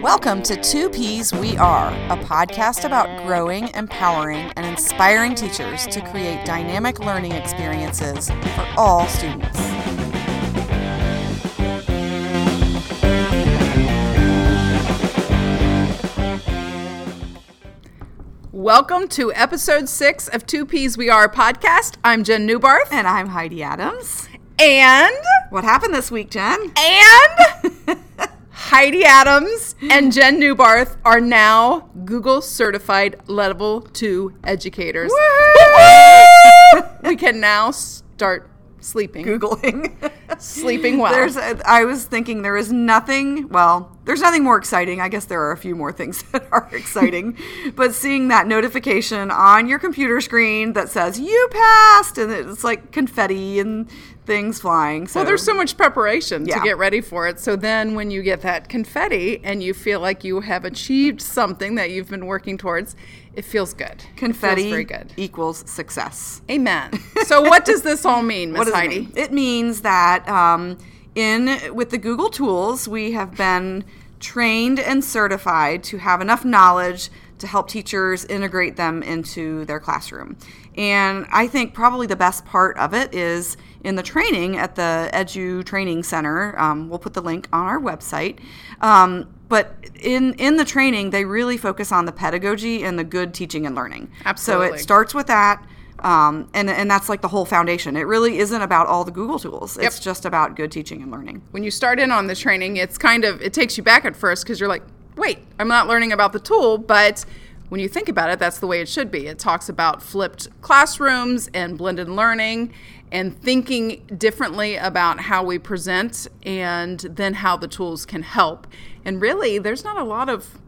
Welcome to Two Peas We Are, a podcast about growing, empowering, and inspiring teachers to create dynamic learning experiences for all students. Welcome to episode six of Two Peas We Are podcast. I'm Jen Newbarth. And I'm Heidi Adams. And What happened this week, Jen? and Heidi Adams and Jen Newbarth are now Google certified level two educators. we can now start sleeping. Googling. Sleeping well. There's, I was thinking there is nothing, well, there's nothing more exciting. I guess there are a few more things that are exciting. but seeing that notification on your computer screen that says you passed and it's like confetti and things flying. So Well, there's so much preparation Yeah. to get ready for it. So then when you get that confetti and you feel like you have achieved something that you've been working towards, it feels good. Confetti feels very good. equals success. Amen. So what does this all mean, Miss does it Heidi? mean? It means that um, in with the Google tools, we have been trained and certified to have enough knowledge to help teachers integrate them into their classroom. And I think probably the best part of it is in the training at the Edu Training Center. Um, we'll put the link on our website. Um, but in in the training, they really focus on the pedagogy and the good teaching and learning. Absolutely. So it starts with that. Um, and, and that's like the whole foundation. It really isn't about all the Google tools. It's Yep. just about good teaching and learning. When you start in on the training, it's kind of it takes you back at first because you're like, wait, I'm not learning about the tool, but when you think about it, that's the way it should be. It talks about flipped classrooms and blended learning and thinking differently about how we present and then how the tools can help. And really, there's not a lot of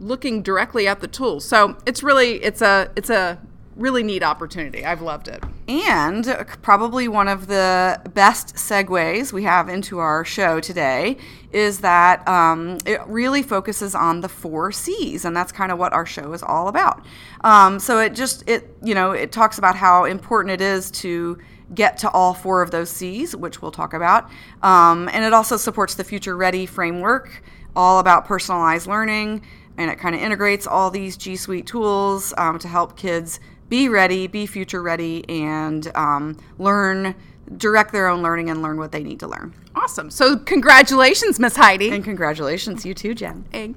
looking directly at the tools. So it's really it's a it's a really neat opportunity. I've loved it. And probably one of the best segues we have into our show today is that um, it really focuses on the four C's, and that's kind of what our show is all about. Um, so it just it you know it talks about how important it is to get to all four of those C's, which we'll talk about, um, and it also supports the Future Ready framework, all about personalized learning, and it kind of integrates all these G Suite tools um, to help kids be ready, be future ready, and um, learn, direct their own learning and learn what they need to learn. Awesome. So congratulations, Miss Heidi. And congratulations, you too, Jen. Egg.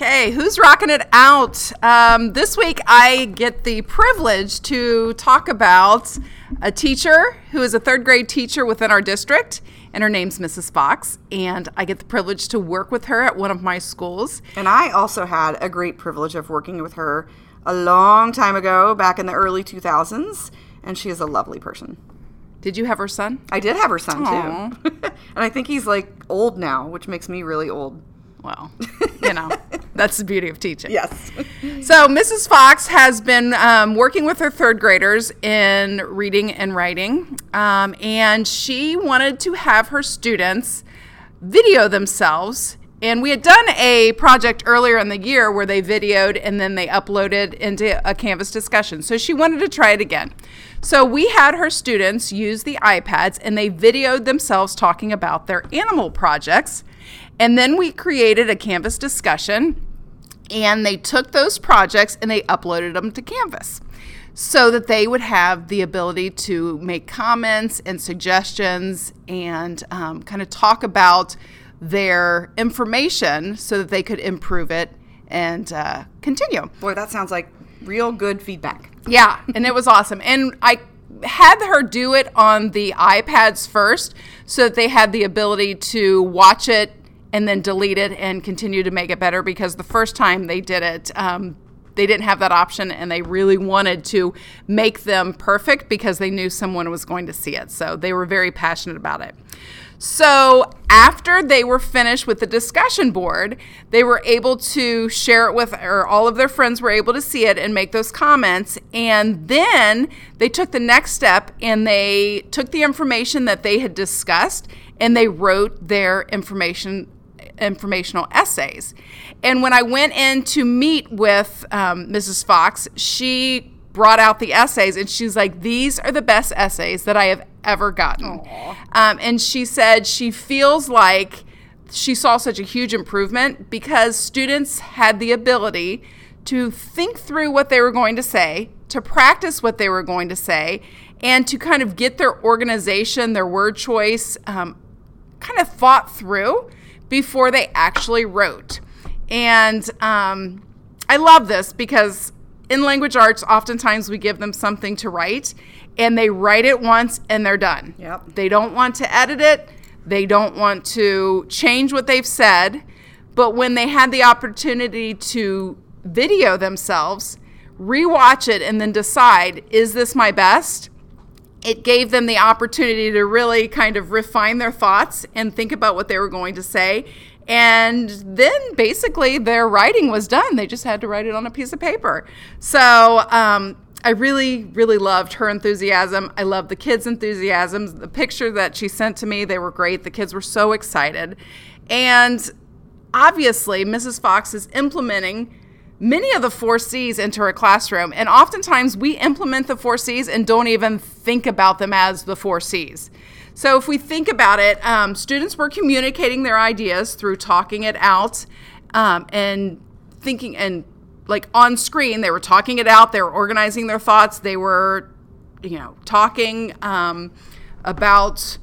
Okay, who's rocking it out? Um, this week, I get the privilege to talk about a teacher who is a third grade teacher within our district, and her name's Mrs. Fox. And I get the privilege to work with her at one of my schools. And I also had a great privilege of working with her a long time ago, back in the early 2000s, and she is a lovely person. Did you have her son? I did have her son Aw. too. and I think he's like old now, which makes me really old. Well, you know, that's the beauty of teaching. Yes. So, Mrs. Fox has been um, working with her third graders in reading and writing, um, and she wanted to have her students video themselves. And we had done a project earlier in the year where they videoed and then they uploaded into a Canvas discussion. So she wanted to try it again. So we had her students use the iPads and they videoed themselves talking about their animal projects. And then we created a Canvas discussion and they took those projects and they uploaded them to Canvas so that they would have the ability to make comments and suggestions and um, kind of talk about their information so that they could improve it and uh, continue. Boy, that sounds like real good feedback. Yeah, and it was awesome. And I had her do it on the iPads first so that they had the ability to watch it and then delete it and continue to make it better because the first time they did it, um, they didn't have that option and they really wanted to make them perfect because they knew someone was going to see it. So they were very passionate about it. So after they were finished with the discussion board, they were able to share it with, or all of their friends were able to see it and make those comments. And then they took the next step and they took the information that they had discussed and they wrote their information informational essays. And when I went in to meet with um, Mrs. Fox, she brought out the essays and she's like, These are the best essays that I have ever gotten. Um, and she said she feels like she saw such a huge improvement because students had the ability to think through what they were going to say, to practice what they were going to say, and to kind of get their organization, their word choice, um, kind of thought through before they actually wrote. And um, I love this because in language arts, oftentimes we give them something to write and they write it once and they're done. Yep. They don't want to edit it, they don't want to change what they've said. But when they had the opportunity to video themselves, rewatch it, and then decide, is this my best? It gave them the opportunity to really kind of refine their thoughts and think about what they were going to say. And then basically their writing was done. They just had to write it on a piece of paper. So um, I really, really loved her enthusiasm. I loved the kids' enthusiasms. The picture that she sent to me, they were great. The kids were so excited. And obviously, Mrs. Fox is implementing many of the four C's into her classroom. And oftentimes we implement the four C's and don't even think about them as the four C's. So if we think about it, um, students were communicating their ideas through talking it out um, and thinking and like on screen, they were talking it out, they were organizing their thoughts, they were, you know, talking um, about.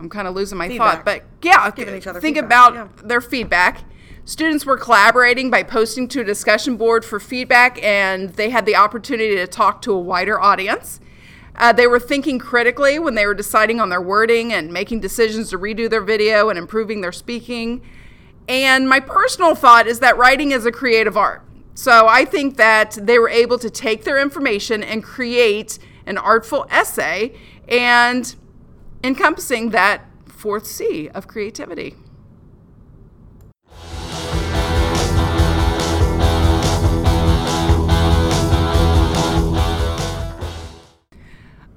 I'm kind of losing my Feedback. thought, but yeah, Giving each other think feedback, about yeah. their feedback. Students were collaborating by posting to a discussion board for feedback, and they had the opportunity to talk to a wider audience. Uh, they were thinking critically when they were deciding on their wording and making decisions to redo their video and improving their speaking. And my personal thought is that writing is a creative art. So I think that they were able to take their information and create an artful essay and encompassing that fourth C of creativity.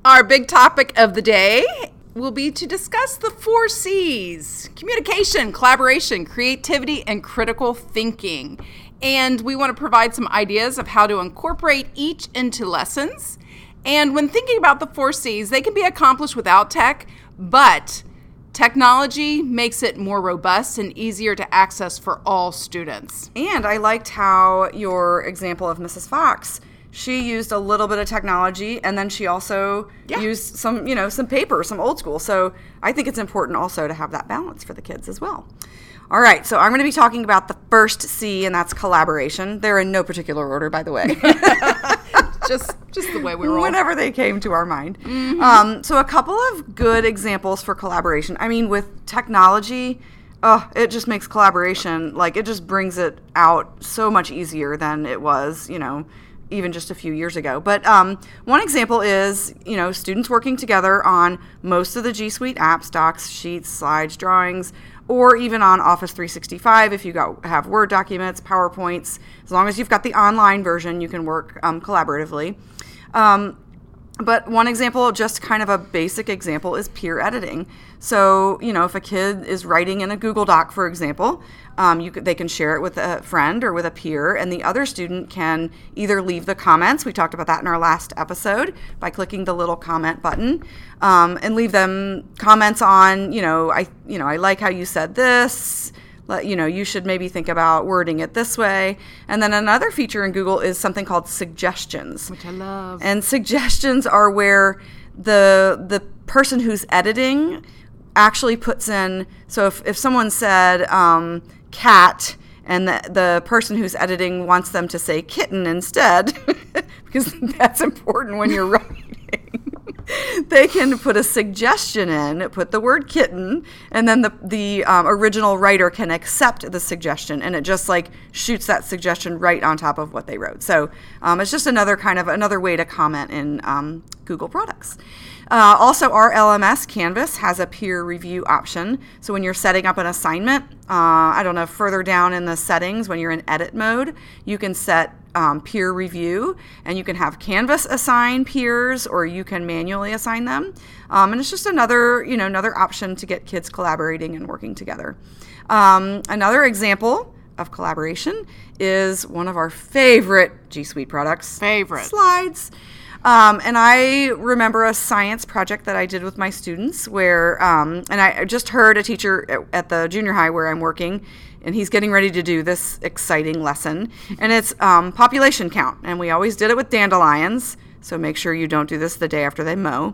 Our big topic of the day will be to discuss the four C's communication, collaboration, creativity, and critical thinking. And we want to provide some ideas of how to incorporate each into lessons. And when thinking about the four C's, they can be accomplished without tech, but technology makes it more robust and easier to access for all students. And I liked how your example of Mrs. Fox, she used a little bit of technology and then she also Yeah. used some, you know, some paper, some old school. So I think it's important also to have that balance for the kids as well. All right, so I'm going to be talking about the first C, and that's collaboration. They're in no particular order, by the way. Just just the way we roll. whenever they came to our mind. Um, so, a couple of good examples for collaboration. I mean, with technology, oh, it just makes collaboration like it just brings it out so much easier than it was, you know, even just a few years ago. But um, one example is, you know, students working together on most of the G Suite apps, docs, sheets, slides, drawings, or even on Office 365 if you got have Word documents, PowerPoints. As long as you've got the online version, you can work um, collaboratively. Um, but one example, just kind of a basic example, is peer editing. So, you know, if a kid is writing in a Google Doc, for example, um, you they can share it with a friend or with a peer, and the other student can either leave the comments. We talked about that in our last episode by clicking the little comment button, um, and leave them comments on, you know, I, you know, I like how you said this you know you should maybe think about wording it this way. And then another feature in google is something called suggestions. Which I love. and suggestions are where the the person who's editing actually puts in so if, if someone said um, cat and the, the person who's editing wants them to say kitten instead because that's important when you're writing they can put a suggestion in, put the word kitten, and then the the um, original writer can accept the suggestion, and it just like shoots that suggestion right on top of what they wrote. So um, it's just another kind of another way to comment in um, Google products. Uh, also, our LMS Canvas has a peer review option. So when you're setting up an assignment, uh, I don't know, further down in the settings, when you're in edit mode, you can set um, peer review and you can have Canvas assign peers or you can manually assign them. Um, and it's just another, you know, another option to get kids collaborating and working together. Um, another example of collaboration is one of our favorite G Suite products. Favorite. Slides. Um, and I remember a science project that I did with my students where, um, and I just heard a teacher at, at the junior high where I'm working, and he's getting ready to do this exciting lesson. And it's um, population count. And we always did it with dandelions. So make sure you don't do this the day after they mow.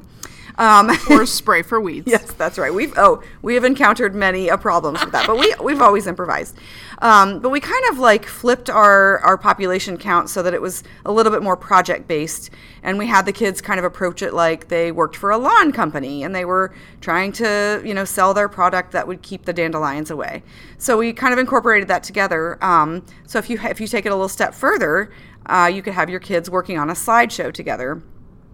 Um, Or spray for weeds. Yes, that's right. We've oh, we have encountered many a problems with that, but we we've always improvised. Um, but we kind of like flipped our our population count so that it was a little bit more project based, and we had the kids kind of approach it like they worked for a lawn company and they were trying to you know sell their product that would keep the dandelions away. So we kind of incorporated that together. Um, so if you if you take it a little step further, uh, you could have your kids working on a slideshow together,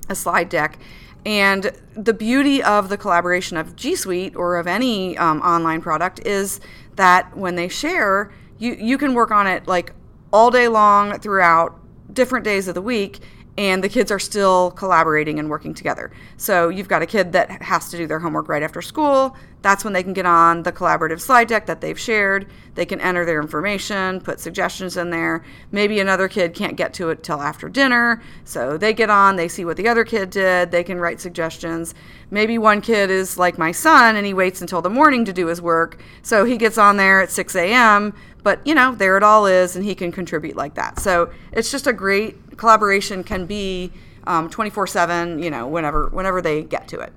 a slide deck and the beauty of the collaboration of G Suite or of any um, online product is that when they share, you, you can work on it like all day long throughout different days of the week and the kids are still collaborating and working together. So you've got a kid that has to do their homework right after school. That's when they can get on the collaborative slide deck that they've shared. They can enter their information, put suggestions in there. Maybe another kid can't get to it till after dinner. So they get on, they see what the other kid did, they can write suggestions. Maybe one kid is like my son and he waits until the morning to do his work. So he gets on there at 6 a.m., but you know, there it all is and he can contribute like that. So it's just a great collaboration can be twenty four seven. You know, whenever whenever they get to it.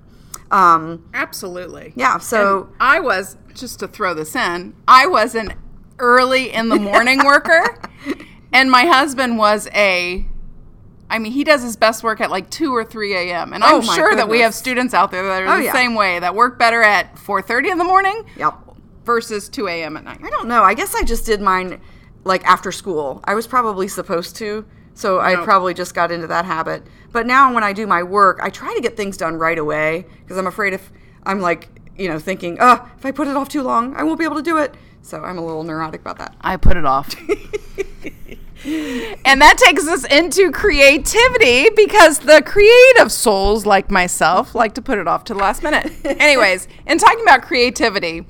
Um, Absolutely. yeah. So And I was just to throw this in. I was an early in the morning worker, and my husband was a. I mean, he does his best work at like two or three a.m. And I'm Oh, sure that we have students out there that are Oh, the yeah. same way that work better at four thirty in the morning yep. versus two a.m. at night. I don't know. I guess I just did mine like after school. I was probably supposed to. So I No. probably just got into that habit. But now when I do my work, I try to get things done right away because I'm afraid if I'm like, you know, thinking, oh, if I put it off too long, I won't be able to do it. So I'm a little neurotic about that. I put it off. and that takes us into creativity because the creative souls like myself like to put it off to the last minute. Anyways, in talking about creativity,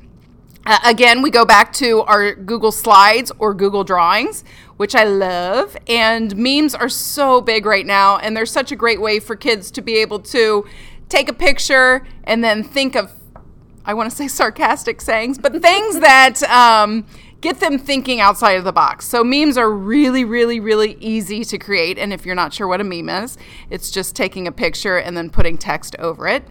uh, again, we go back to our Google Slides or Google Drawings, which I love. And memes are so big right now, and they're such a great way for kids to be able to take a picture and then think of I want to say sarcastic sayings, but things that um, get them thinking outside of the box. So memes are really, really, really easy to create. And if you're not sure what a meme is, it's just taking a picture and then putting text over it.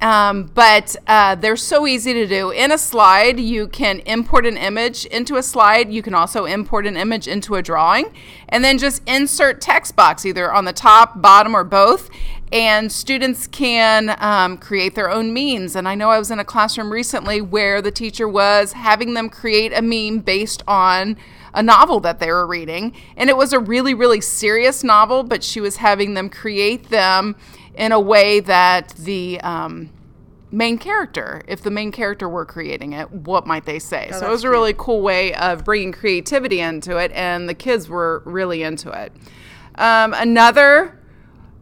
Um, but uh, they're so easy to do. In a slide, you can import an image into a slide. You can also import an image into a drawing, and then just insert text box either on the top, bottom, or both. And students can um, create their own memes. And I know I was in a classroom recently where the teacher was having them create a meme based on a novel that they were reading. And it was a really, really serious novel, but she was having them create them in a way that the um, main character, if the main character were creating it, what might they say? so it was a really cool way of bringing creativity into it, and the kids were really into it. Um, another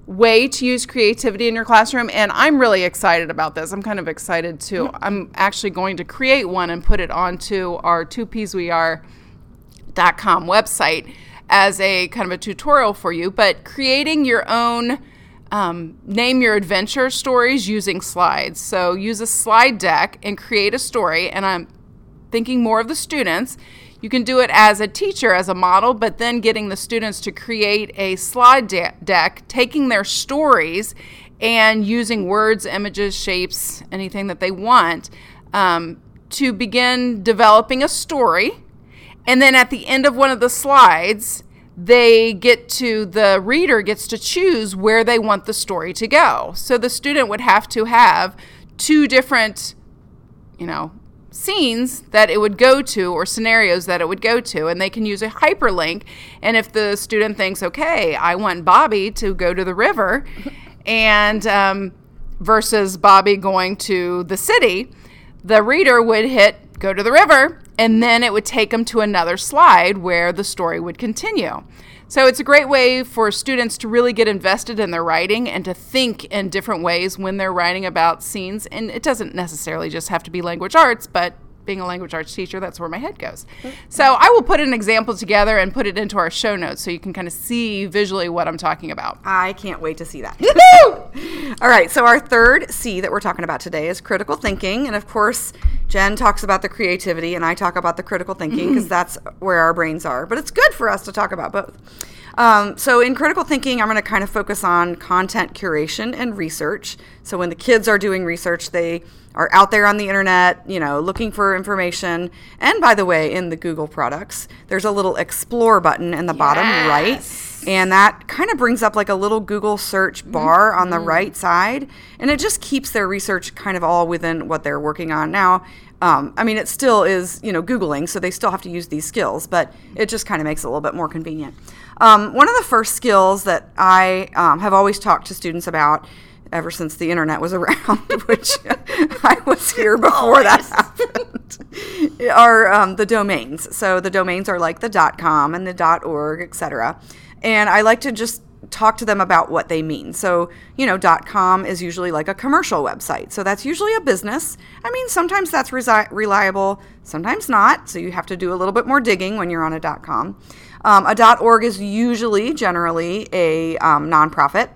way to use creativity in your classroom and i'm really excited about this i'm kind of excited too i'm actually going to create one and put it onto our two peas we are com website as a kind of a tutorial for you, but creating your own um, name your adventure stories using slides. So use a slide deck and create a story. And I'm thinking more of the students. You can do it as a teacher, as a model, but then getting the students to create a slide de- deck, taking their stories and using words, images, shapes, anything that they want um, to begin developing a story. And then at the end of one of the slides, they get to, the reader gets to choose where they want the story to go. So the student would have to have two different, you know, scenes that it would go to or scenarios that it would go to and they can use a hyperlink. And if the student thinks okay i want bobby to go to the river and um, versus bobby going to the city the reader would hit go to the river and then it would take them to another slide where the story would continue so it's a great way for students to really get invested in their writing and to think in different ways when they're writing about scenes. And it doesn't necessarily just have to be language arts, but being a language arts teacher, that's where my head goes. Mm-hmm. So I will put an example together and put it into our show notes so you can kind of see visually what I'm talking about. I can't wait to see that. All right, so our third C that we're talking about today is critical thinking. And of course, Jen talks about the creativity, and I talk about the critical thinking mm-hmm. because that's where our brains are. But it's good for us to talk about both. Um, so, in critical thinking, I'm going to kind of focus on content curation and research. So, when the kids are doing research, they are out there on the internet, you know, looking for information. And by the way, in the Google products, there's a little explore button in the bottom right. And that kind of brings up like a little Google search bar on the right side. And it just keeps their research kind of all within what they're working on. Now, um, I mean, it still is, you know, Googling, so they still have to use these skills, but it just kind of makes it a little bit more convenient. Um, one of the first skills that I um, have always talked to students about ever since the internet was around, which I was here before that happened, are um, the domains. So the domains are like the .com and the .org, etc. And I like to just talk to them about what they mean. So, you know, .com is usually like a commercial website. So that's usually a business. I mean, sometimes that's resi- reliable, sometimes not. So you have to do a little bit more digging when you're on a .com. Um, a .org is usually, generally, a um, nonprofit.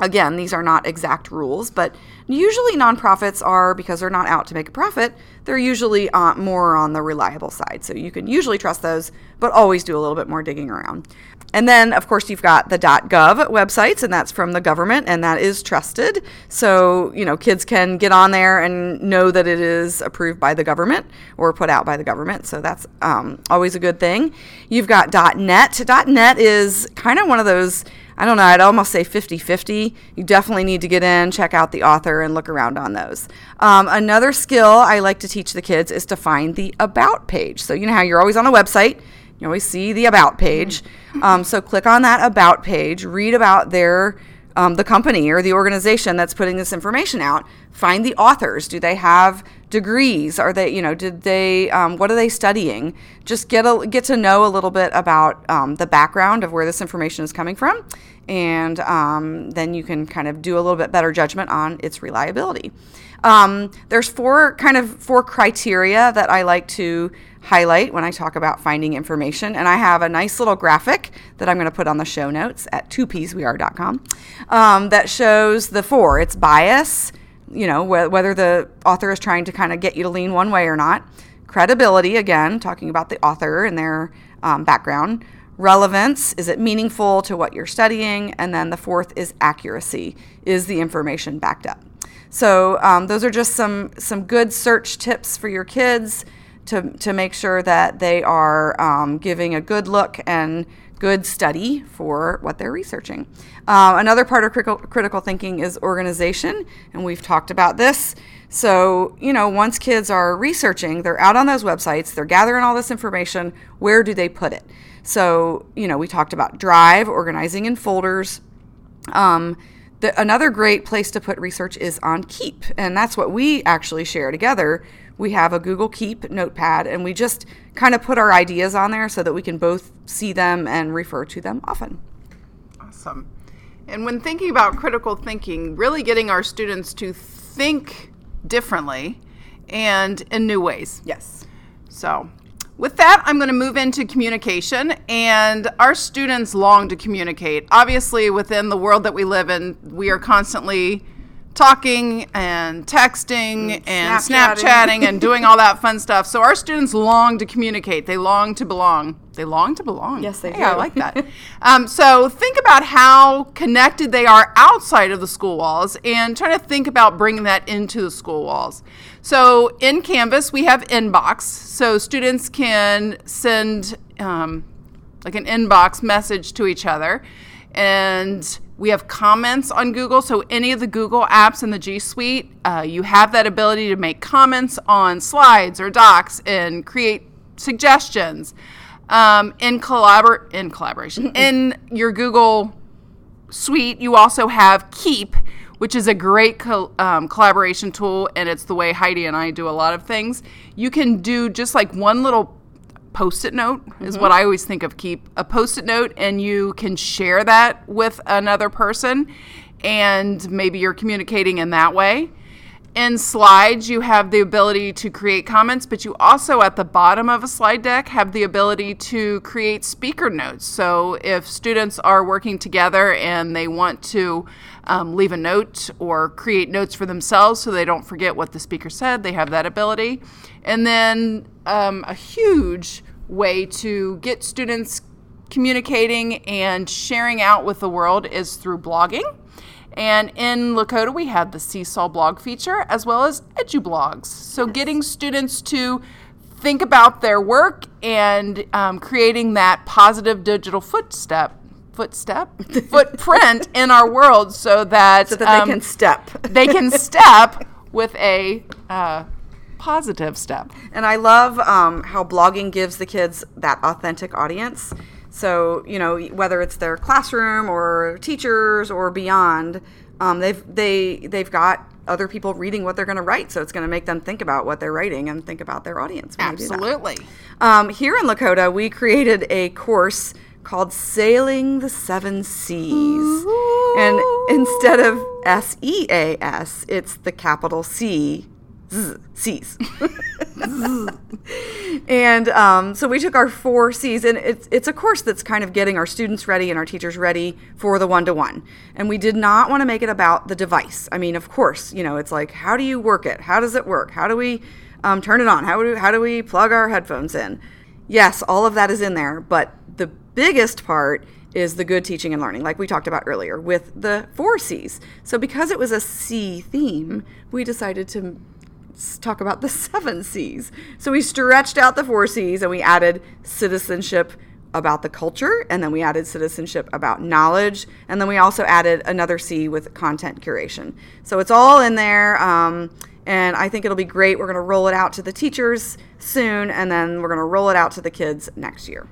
Again, these are not exact rules, but usually nonprofits are because they're not out to make a profit. They're usually uh, more on the reliable side, so you can usually trust those, but always do a little bit more digging around. And then, of course, you've got the .gov websites, and that's from the government, and that is trusted. So, you know, kids can get on there and know that it is approved by the government or put out by the government. So that's um, always a good thing. You've got .net. .net is kind of one of those I don't know, I'd almost say 50 50. You definitely need to get in, check out the author, and look around on those. Um, another skill I like to teach the kids is to find the About page. So, you know how you're always on a website, you always see the About page. Um, so, click on that About page, read about their um, the company or the organization that's putting this information out. Find the authors. Do they have degrees? Are they, you know, did they, um, what are they studying? Just get a, get to know a little bit about um, the background of where this information is coming from, and um, then you can kind of do a little bit better judgment on its reliability. Um, there's four kind of four criteria that I like to highlight when I talk about finding information. And I have a nice little graphic that I'm going to put on the show notes at 2psweare.com um, that shows the four. It's bias, you know, wh- whether the author is trying to kind of get you to lean one way or not. Credibility, again, talking about the author and their um, background. Relevance, is it meaningful to what you're studying? And then the fourth is accuracy, is the information backed up? So um, those are just some some good search tips for your kids to, to make sure that they are um, giving a good look and good study for what they're researching. Uh, another part of critical, critical thinking is organization, and we've talked about this. So, you know, once kids are researching, they're out on those websites, they're gathering all this information, where do they put it? So, you know, we talked about Drive, organizing in folders. Um, the, another great place to put research is on Keep, and that's what we actually share together we have a Google Keep notepad, and we just kind of put our ideas on there so that we can both see them and refer to them often. Awesome. And when thinking about critical thinking, really getting our students to think differently and in new ways. Yes. So, with that, I'm going to move into communication, and our students long to communicate. Obviously, within the world that we live in, we are constantly talking and texting and Snapchatting. Snapchatting and doing all that fun stuff. So our students long to communicate. They long to belong. They long to belong. Yes, they Hey, I like that. um, so think about how connected they are outside of the school walls and try to think about bringing that into the school walls. So in Canvas, we have inbox. So students can send um, like an inbox message to each other. And we have comments on Google. So, any of the Google apps in the G Suite, uh, you have that ability to make comments on slides or docs and create suggestions. Um, in, collabor- in collaboration, in your Google Suite, you also have Keep, which is a great co- um, collaboration tool, and it's the way Heidi and I do a lot of things. You can do just like one little post-it note is what I always think of keep a post-it note and you can share that with another person and maybe you're communicating in that way in slides, you have the ability to create comments, but you also, at the bottom of a slide deck, have the ability to create speaker notes. So if students are working together and they want to um, leave a note or create notes for themselves so they don't forget what the speaker said, they have that ability. And then um, a huge way to get students communicating and sharing out with the world is through blogging. And in Lakota, we have the Seesaw blog feature as well as EduBlogs. So, getting students to think about their work and um, creating that positive digital footstep footstep footprint in our world so that, so that um, they can step they can step with a uh, positive step and i love um, how blogging gives the kids that authentic audience so you know whether it's their classroom or teachers or beyond, um, they've they they've got other people reading what they're going to write, so it's going to make them think about what they're writing and think about their audience. Absolutely. Um, here in Lakota, we created a course called Sailing the Seven Seas. Ooh. And instead of S E A S, it's the capital C C's. and um, so we took our four C's, and it's, it's a course that's kind of getting our students ready and our teachers ready for the one to one. And we did not want to make it about the device. I mean, of course, you know, it's like, how do you work it? How does it work? How do we um, turn it on? How do, how do we plug our headphones in? Yes, all of that is in there, but the biggest part is the good teaching and learning, like we talked about earlier with the four C's. So, because it was a C theme, we decided to talk about the seven C's. So we stretched out the four C's and we added citizenship about the culture, and then we added citizenship about knowledge, and then we also added another C with content curation. So it's all in there, um, and I think it'll be great. We're going to roll it out to the teachers soon, and then we're going to roll it out to the kids next year.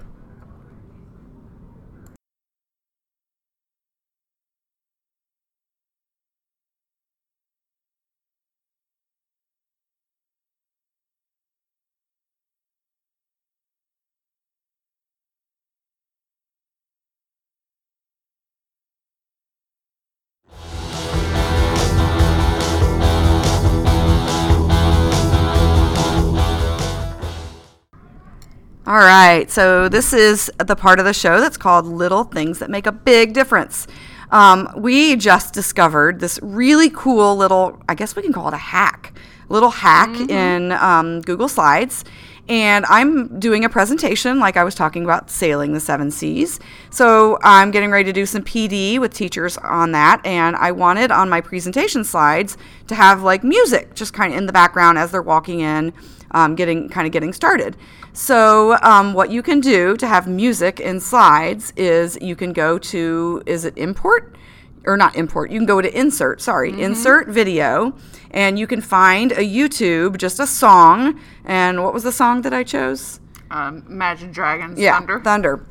All right, so this is the part of the show that's called Little Things That Make a Big Difference. Um, we just discovered this really cool little, I guess we can call it a hack, little hack mm-hmm. in um, Google Slides. And I'm doing a presentation, like I was talking about sailing the seven seas. So I'm getting ready to do some PD with teachers on that. And I wanted on my presentation slides to have like music just kind of in the background as they're walking in, um, getting kind of getting started. So, um, what you can do to have music in slides is you can go to, is it import? Or not import, you can go to insert, sorry, mm-hmm. insert video, and you can find a YouTube, just a song. And what was the song that I chose? Um, Imagine Dragons, yeah, Thunder. Thunder.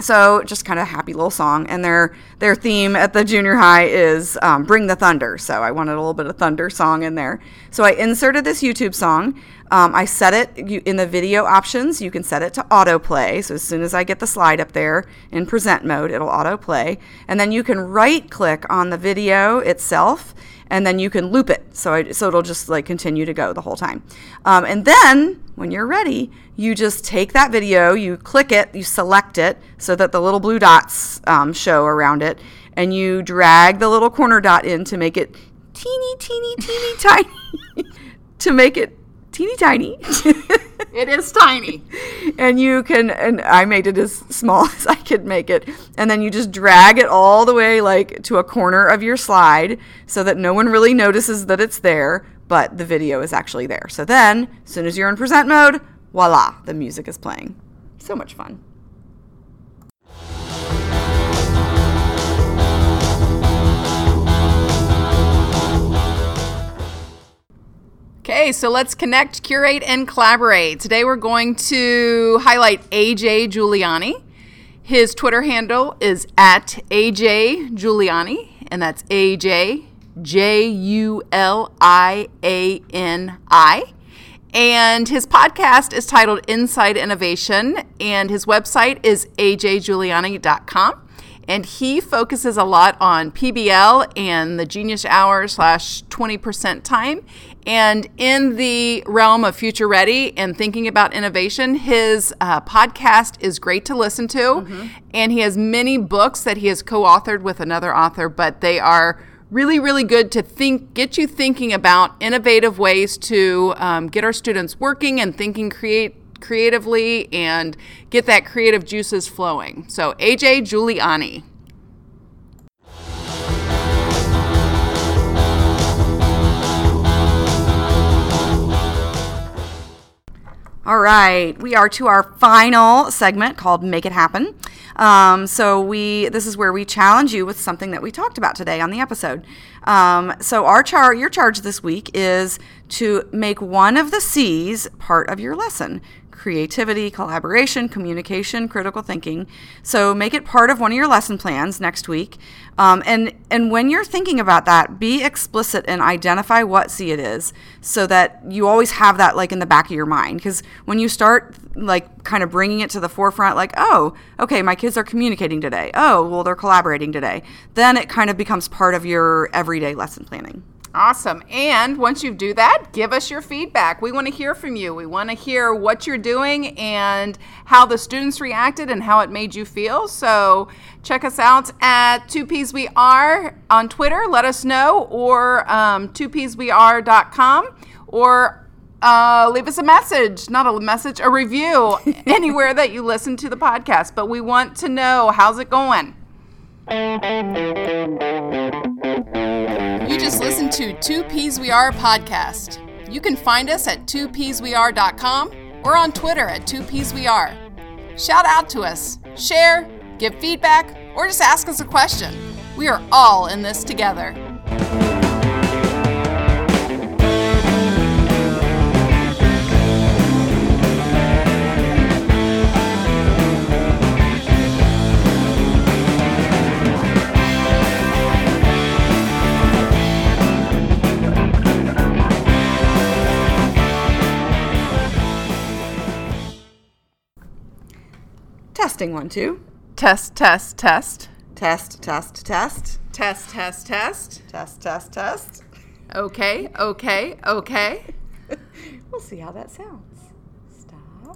So just kind of a happy little song, and their their theme at the junior high is um, "Bring the Thunder." So I wanted a little bit of thunder song in there. So I inserted this YouTube song. Um, I set it in the video options. You can set it to autoplay. So as soon as I get the slide up there in present mode, it'll autoplay, and then you can right click on the video itself and then you can loop it so I, so it'll just like continue to go the whole time um, and then when you're ready you just take that video you click it you select it so that the little blue dots um, show around it and you drag the little corner dot in to make it teeny teeny teeny tiny to make it teeny tiny It is tiny. and you can, and I made it as small as I could make it. And then you just drag it all the way like to a corner of your slide so that no one really notices that it's there, but the video is actually there. So then, as soon as you're in present mode, voila, the music is playing. So much fun. Okay, so let's connect, curate, and collaborate. Today we're going to highlight AJ Juliani. His Twitter handle is at AJ Juliani, and that's AJ J U L I A N I. And his podcast is titled Inside Innovation, and his website is ajjuliani.com. and he focuses a lot on PBL and the Genius Hour slash 20% time. And in the realm of future ready and thinking about innovation, his uh, podcast is great to listen to. Mm-hmm. And he has many books that he has co authored with another author, but they are really, really good to think, get you thinking about innovative ways to um, get our students working and thinking create creatively and get that creative juices flowing. So AJ Juliani. All right, we are to our final segment called "Make It Happen." Um, so we this is where we challenge you with something that we talked about today on the episode. Um, so our char your charge this week is to make one of the C's part of your lesson creativity, collaboration, communication, critical thinking. So make it part of one of your lesson plans next week. Um, and and when you're thinking about that, be explicit and identify what C it is, so that you always have that like in the back of your mind. Because when you start like kind of bringing it to the forefront, like oh, okay, my kids are communicating today. Oh, well, they're collaborating today. Then it kind of becomes part of your everyday lesson planning. Awesome. And once you do that, give us your feedback. We want to hear from you. We want to hear what you're doing and how the students reacted and how it made you feel. So check us out at 2Ps We Are on Twitter. Let us know, or um, 2psweare.com, or uh, leave us a message, not a message, a review anywhere that you listen to the podcast. But we want to know how's it going? Just listened to 2Ps We Are podcast. You can find us at 2psweare.com or on Twitter at 2Ps We Are. Shout out to us, share, give feedback, or just ask us a question. We are all in this together. Testing one, two. Test, test, test. Test, test, test. Test, test, test. Test, test, test. Okay, okay, okay. we'll see how that sounds.